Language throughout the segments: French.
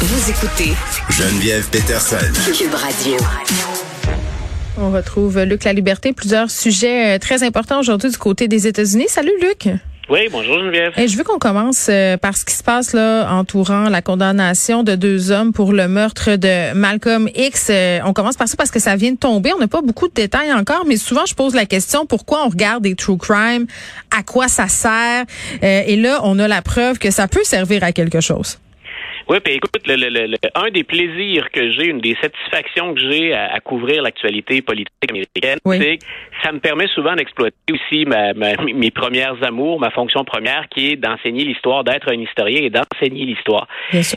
Vous écoutez Geneviève Peterson. Cube Radio. On retrouve Luc La Liberté. Plusieurs sujets euh, très importants aujourd'hui du côté des États-Unis. Salut Luc. Oui, bonjour Geneviève. Et je veux qu'on commence euh, par ce qui se passe là entourant la condamnation de deux hommes pour le meurtre de Malcolm X. Euh, on commence par ça parce que ça vient de tomber. On n'a pas beaucoup de détails encore, mais souvent je pose la question pourquoi on regarde des true crime, à quoi ça sert? Euh, et là, on a la preuve que ça peut servir à quelque chose. Oui, puis écoute, le, le, le, un des plaisirs que j'ai, une des satisfactions que j'ai à, à couvrir l'actualité politique américaine, Oui. c'est que ça me permet souvent d'exploiter aussi ma, ma- mes premières amours, ma fonction première, qui est d'enseigner l'histoire, d'être un historien et d'enseigner l'histoire.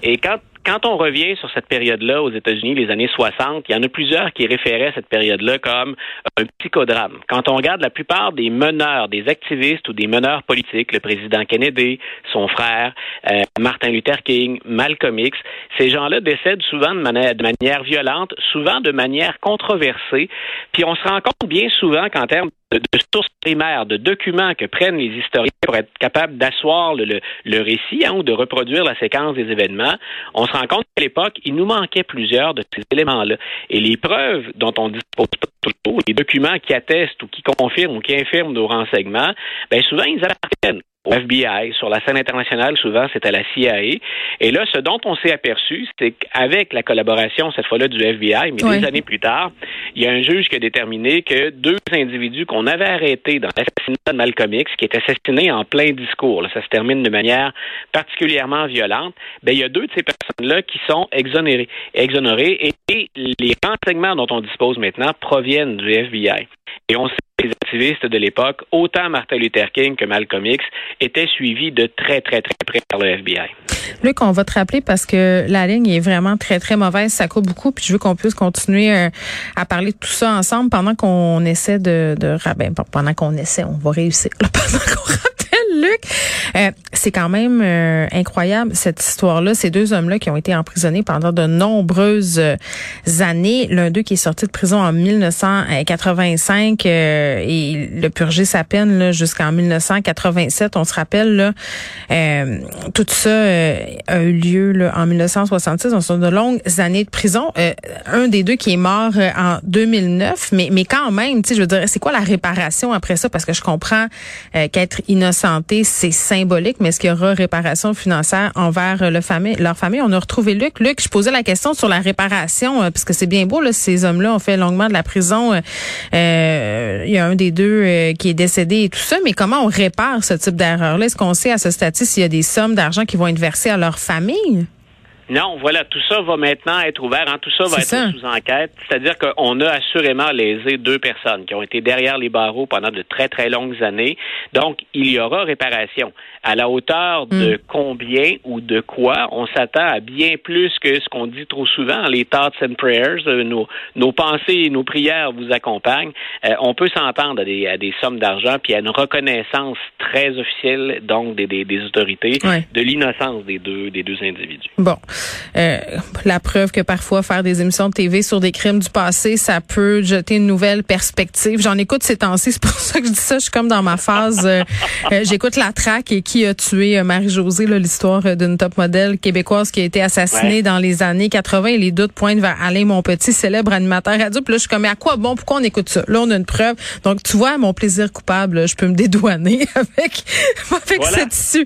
Et quand quand on revient sur cette période-là aux États-Unis, les années 60, il y en a plusieurs qui référaient cette période-là comme un psychodrame. Quand on regarde la plupart des meneurs, des activistes ou des meneurs politiques, le président Kennedy, son frère, euh, Martin Luther King, Malcolm X, ces gens-là décèdent souvent de manière, de manière violente, souvent de manière controversée. Puis on se rend compte bien souvent qu'en termes de, sources primaires, de documents que prennent les historiens pour être capables d'asseoir le, récit hein, ou de reproduire la séquence des événements, on se rend compte qu'à l'époque, il nous manquait plusieurs de ces éléments-là. Et les preuves dont on dispose toujours, les documents qui attestent ou qui confirment ou qui infirment nos renseignements, ben souvent ils appartiennent au FBI. Sur la scène internationale, souvent, c'est à la CIA. Et là, ce dont on s'est aperçu, c'est qu'avec la collaboration, cette fois-là, du FBI, mais des années plus tard, il y a un juge qui a déterminé que deux individus qu'on avait arrêtés dans l'assassinat de Malcolm X, qui est assassiné en plein discours, là, ça se termine de manière particulièrement violente, ben, il y a deux de ces personnes-là qui sont exonérées, exonérées et, et les renseignements dont on dispose maintenant proviennent du FBI. Et on sait que les de l'époque, autant Martin Luther King que Malcolm X, étaient suivis de très, très, très près par le FBI. Luc, on va te rappeler parce que la ligne est vraiment très, très mauvaise. Ça coupe beaucoup. Puis je veux qu'on puisse continuer euh, à parler de tout ça ensemble pendant qu'on essaie de... de ben, pendant qu'on essaie, on va réussir. pendant qu'on rappelle, Luc, euh, c'est quand même euh, incroyable cette histoire-là. Ces deux hommes-là qui ont été emprisonnés pendant de nombreuses euh, années. L'un d'eux qui est sorti de prison en 1985 euh, et il a purgé sa peine jusqu'en 1987. On se rappelle, là, euh, tout ça euh, a eu lieu là, en 1966. On sont de longues années de prison. Un des deux qui est mort en 2009, mais mais quand même, je veux dire, c'est quoi la réparation après ça? Parce que je comprends qu'être innocenté, c'est symbolique, mais est-ce qu'il y aura réparation financière envers euh, le famille, leur famille? On a retrouvé Luc. Luc, je posais la question sur la réparation, euh, parce que c'est bien beau, là, ces hommes-là ont fait longuement de la prison. Euh, il y a un des deux qui est décédé et tout ça, mais comment on répare ce type d'erreur-là? Est-ce qu'on sait à ce stade s'il y a des sommes d'argent qui vont être versées à leur famille? Non, voilà, tout ça va maintenant être ouvert. hein, tout ça va être ça. sous enquête. C'est-à-dire qu'on a assurément lésé deux personnes qui ont été derrière les barreaux pendant de très, très longues années. Donc, il y aura réparation. À la hauteur de combien ou de quoi, on s'attend à bien plus que ce qu'on dit trop souvent, les thoughts and prayers, euh, nos, nos pensées et nos prières vous accompagnent. Euh, on peut s'entendre à des, à des sommes d'argent, puis à une reconnaissance très officielle, donc, des, des, des autorités, de l'innocence des deux, des deux individus. Bon, euh, la preuve que parfois faire des émissions de TV sur des crimes du passé, ça peut jeter une nouvelle perspective. J'en écoute ces temps-ci, c'est pour ça que je dis ça. Je suis comme dans ma phase. euh, euh, J'écoute la traque et qui a tué euh, Marie-Josée, l'histoire d'une top modèle québécoise qui a été assassinée Ouais. dans les années 80 et les doutes pointent vers Alain Monpetit, célèbre animateur radio. Puis là, je suis comme, mais à quoi bon? Pourquoi on écoute ça? Là, on a une preuve. Donc, tu vois, mon plaisir coupable, je peux me dédouaner avec, avec Voilà. cette issue.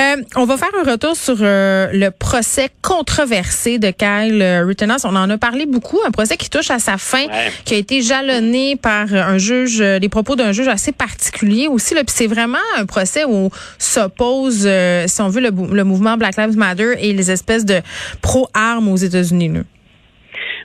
Euh, on va faire un retour sur euh, le procès controversé de Kyle euh, Rittenhouse. On en a parlé beaucoup, un procès qui touche à sa fin, Ouais. qui a été jalonné par euh, un juge, euh, les propos d'un juge assez particulier aussi. Là, Puis c'est vraiment un procès où s'oppose, euh, si on veut, le, le mouvement Black Lives Matter et les espèces de pro-armes aux États-Unis.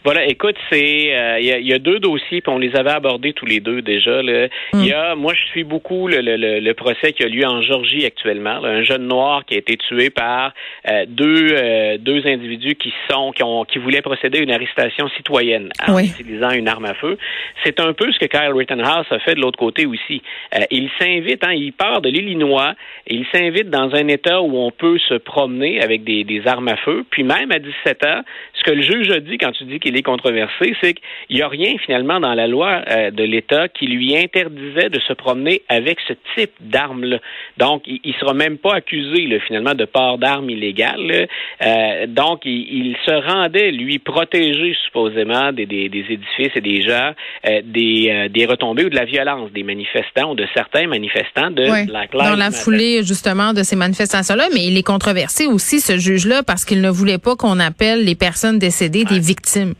Là. Voilà, écoute, c'est euh, il y, y a deux dossiers, puis on les avait abordés tous les deux déjà. là. Il y a, moi, je suis beaucoup le, le, le, le procès qui a lieu en Georgie actuellement. là. un jeune noir qui a été tué par euh, deux euh, deux individus qui sont qui ont qui voulaient procéder à une arrestation citoyenne en Oui. utilisant une arme à feu. C'est un peu ce que Kyle Rittenhouse a fait de l'autre côté aussi. Euh, il s'invite, hein, il part de l'Illinois, et il s'invite dans un État où on peut se promener avec des, des armes à feu. Puis même à 17 ans, ce que le juge a dit quand tu dis qu'il qu'il est controversé, c'est qu'il n'y a rien finalement dans la loi euh, de l'État qui lui interdisait de se promener avec ce type d'armes-là. Donc, il, ne sera même pas accusé là, finalement de port d'armes illégales. Euh, donc, il, se rendait, lui, protéger supposément des, des, des édifices et des gens, euh, des, des retombées ou de la violence des manifestants ou de certains manifestants de Black Lives Dans la foulée justement de ces manifestations-là, mais il est controversé aussi ce juge-là parce qu'il ne voulait pas qu'on appelle les personnes décédées des victimes.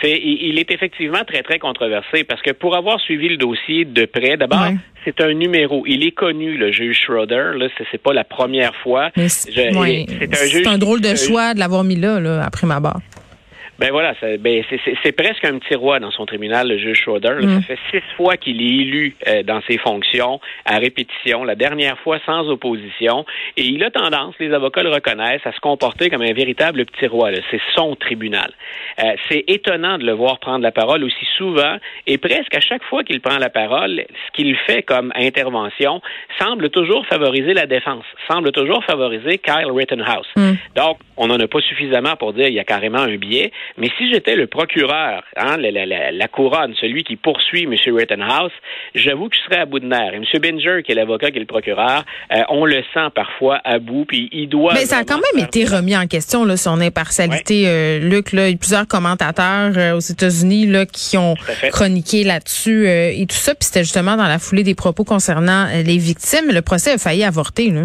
C'est, il est effectivement très, très controversé parce que pour avoir suivi le dossier de près, d'abord, c'est un numéro. Il est connu, le juge Schroeder. Là, c'est, pas la première fois. c'est, un, un drôle de choix de l'avoir mis là, là après ma barre. Ben voilà, ben c'est presque un petit roi dans son tribunal, le juge Schroeder. Ça mm. fait six fois qu'il est élu euh, dans ses fonctions à répétition, la dernière fois sans opposition. Et il a tendance, les avocats le reconnaissent, à se comporter comme un véritable petit roi. C'est son tribunal. Euh, c'est étonnant de le voir prendre la parole aussi souvent et presque à chaque fois qu'il prend la parole, ce qu'il fait comme intervention semble toujours favoriser la défense, semble toujours favoriser Kyle Rittenhouse. Mm. Donc, on n'en a pas suffisamment pour dire qu'il y a carrément un biais. Mais si j'étais le procureur, hein, la, couronne, celui qui poursuit M. Rittenhouse, j'avoue que je serais à bout de nerfs. Et M. Binger, qui est l'avocat, qui est le procureur, euh, on le sent parfois à bout, puis il doit... Mais ça a quand même été remis en question, là, son impartialité, euh, Luc. Là, il y a plusieurs commentateurs euh, aux États-Unis là, qui ont chroniqué là-dessus et tout ça. Puis c'était justement dans la foulée des propos concernant les victimes. Le procès a failli avorter. Là.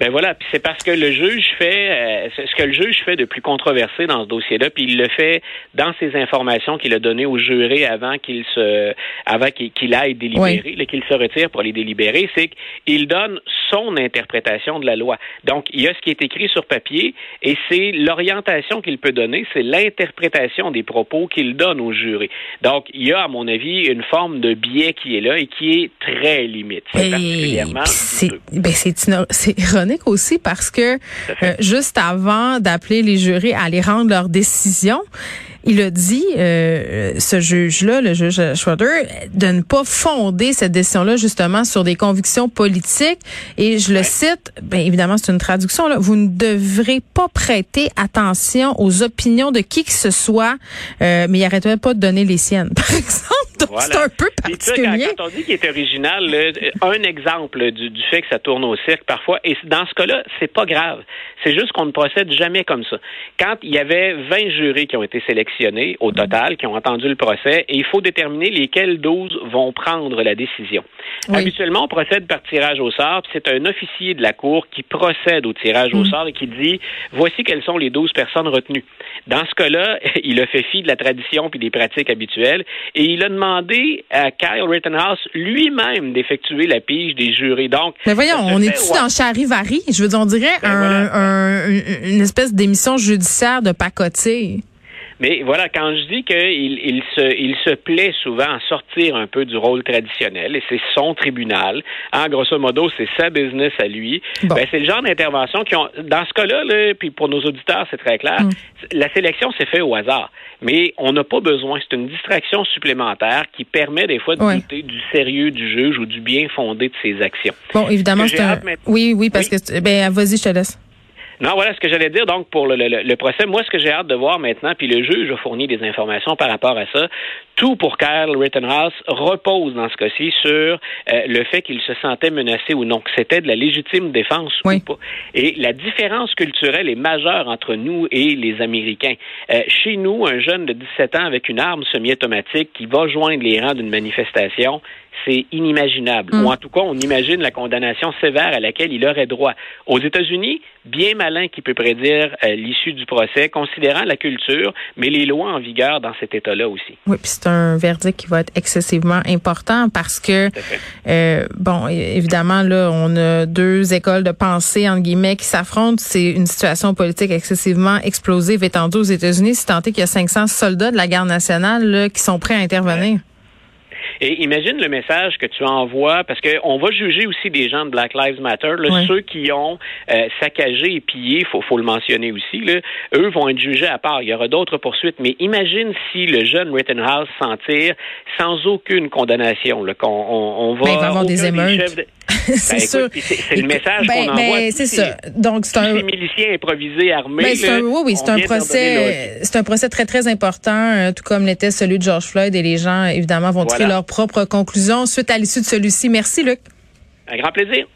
Ben voilà, puis c'est parce que le juge fait euh, ce que le juge fait de plus controversé dans ce dossier-là, puis il le fait dans ses informations qu'il a données au juré avant qu'il se avant qu'il aille délibérer, qu'il se retire pour les délibérer, c'est qu'il donne son interprétation de la loi. Donc il y a ce qui est écrit sur papier et c'est l'orientation qu'il peut donner, c'est l'interprétation des propos qu'il donne au juré. Donc il y a à mon avis une forme de biais qui est là et qui est très limite. C'est particulièrement c'est ben c'est aussi parce que euh, juste avant d'appeler les jurés à aller rendre leur décision, il a dit, euh, ce juge-là, le juge Schroeder, de ne pas fonder cette décision-là justement sur des convictions politiques. Et je le cite, bien évidemment, c'est une traduction, là, vous ne devrez pas prêter attention aux opinions de qui que ce soit, euh, mais il arrêterait pas de donner les siennes, par exemple. C'est un peu particulier. quand, on dit qu'il est original, un exemple du, du, fait que ça tourne au cirque parfois, et dans ce cas-là, c'est pas grave. C'est juste qu'on ne procède jamais comme ça. Quand il y avait 20 jurés qui ont été sélectionnés au total, qui ont entendu le procès, et il faut déterminer lesquels 12 vont prendre la décision. Habituellement, on procède par tirage au sort, puis c'est un officier de la Cour qui procède au tirage au mm. sort et qui dit voici quelles sont les 12 personnes retenues. Dans ce cas-là, il a fait fi de la tradition puis des pratiques habituelles et il a demandé à Kyle Rittenhouse lui-même d'effectuer la pige des jurés. Donc, mais voyons, on est-tu dans charivari? Je veux dire, on dirait ben un, une espèce d'émission judiciaire de pacotille. Mais voilà, quand je dis qu'il il se, il se plaît souvent à sortir un peu du rôle traditionnel, et c'est son tribunal, en hein, grosso modo, c'est sa business à lui, ben, c'est le genre d'intervention qui ont, dans ce cas-là, là, puis pour nos auditeurs, c'est très clair, mm. la sélection s'est faite au hasard. Mais on n'a pas besoin, c'est une distraction supplémentaire qui permet des fois de douter du sérieux du juge ou du bien fondé de ses actions. Bon, évidemment, c'est un... Oui, oui, parce que... Ben, vas-y, je te laisse. Non, voilà ce que j'allais dire. Donc, pour le, le, procès, moi, ce que j'ai hâte de voir maintenant, puis le juge a fourni des informations par rapport à ça, tout pour Kyle Rittenhouse repose dans ce cas-ci sur euh, le fait qu'il se sentait menacé ou non, que c'était de la légitime défense ou pas. Et la différence culturelle est majeure entre nous et les Américains. Euh, chez nous, un jeune de 17 ans avec une arme semi-automatique qui va joindre les rangs d'une manifestation, c'est inimaginable. Mm. Ou en tout cas, on imagine la condamnation sévère à laquelle il aurait droit. Aux États-Unis, bien malin qui peut prédire euh, l'issue du procès, considérant la culture, mais les lois en vigueur dans cet État-là aussi. Oui, puis c'est un verdict qui va être excessivement important parce que, euh, bon, évidemment, là, on a deux écoles de pensée, entre guillemets, qui s'affrontent. C'est une situation politique excessivement explosive étendue aux États-Unis. C'est tenté qu'il y a 500 soldats de la garde nationale là, qui sont prêts à intervenir. Et imagine le message que tu envoies, parce qu'on va juger aussi des gens de Black Lives Matter, là, ceux qui ont euh, saccagé et pillé, faut, faut le mentionner aussi, là, eux vont être jugés à part. Il y aura d'autres poursuites, mais imagine si le jeune Rittenhouse s'en tire sans aucune condamnation, là, qu'on on, on va, ben, va avoir des émeutes. C'est ben, sûr. C'est le message ben, qu'on envoie. C'est ça. Donc c'est un milicien improvisé armé. c'est un, oui, oui, c'est un procès. C'est un procès très très important, euh, tout comme l'était celui de George Floyd et les gens évidemment vont tirer leur propre conclusion suite à l'issue de celui-ci. Merci, Luc. Un grand plaisir.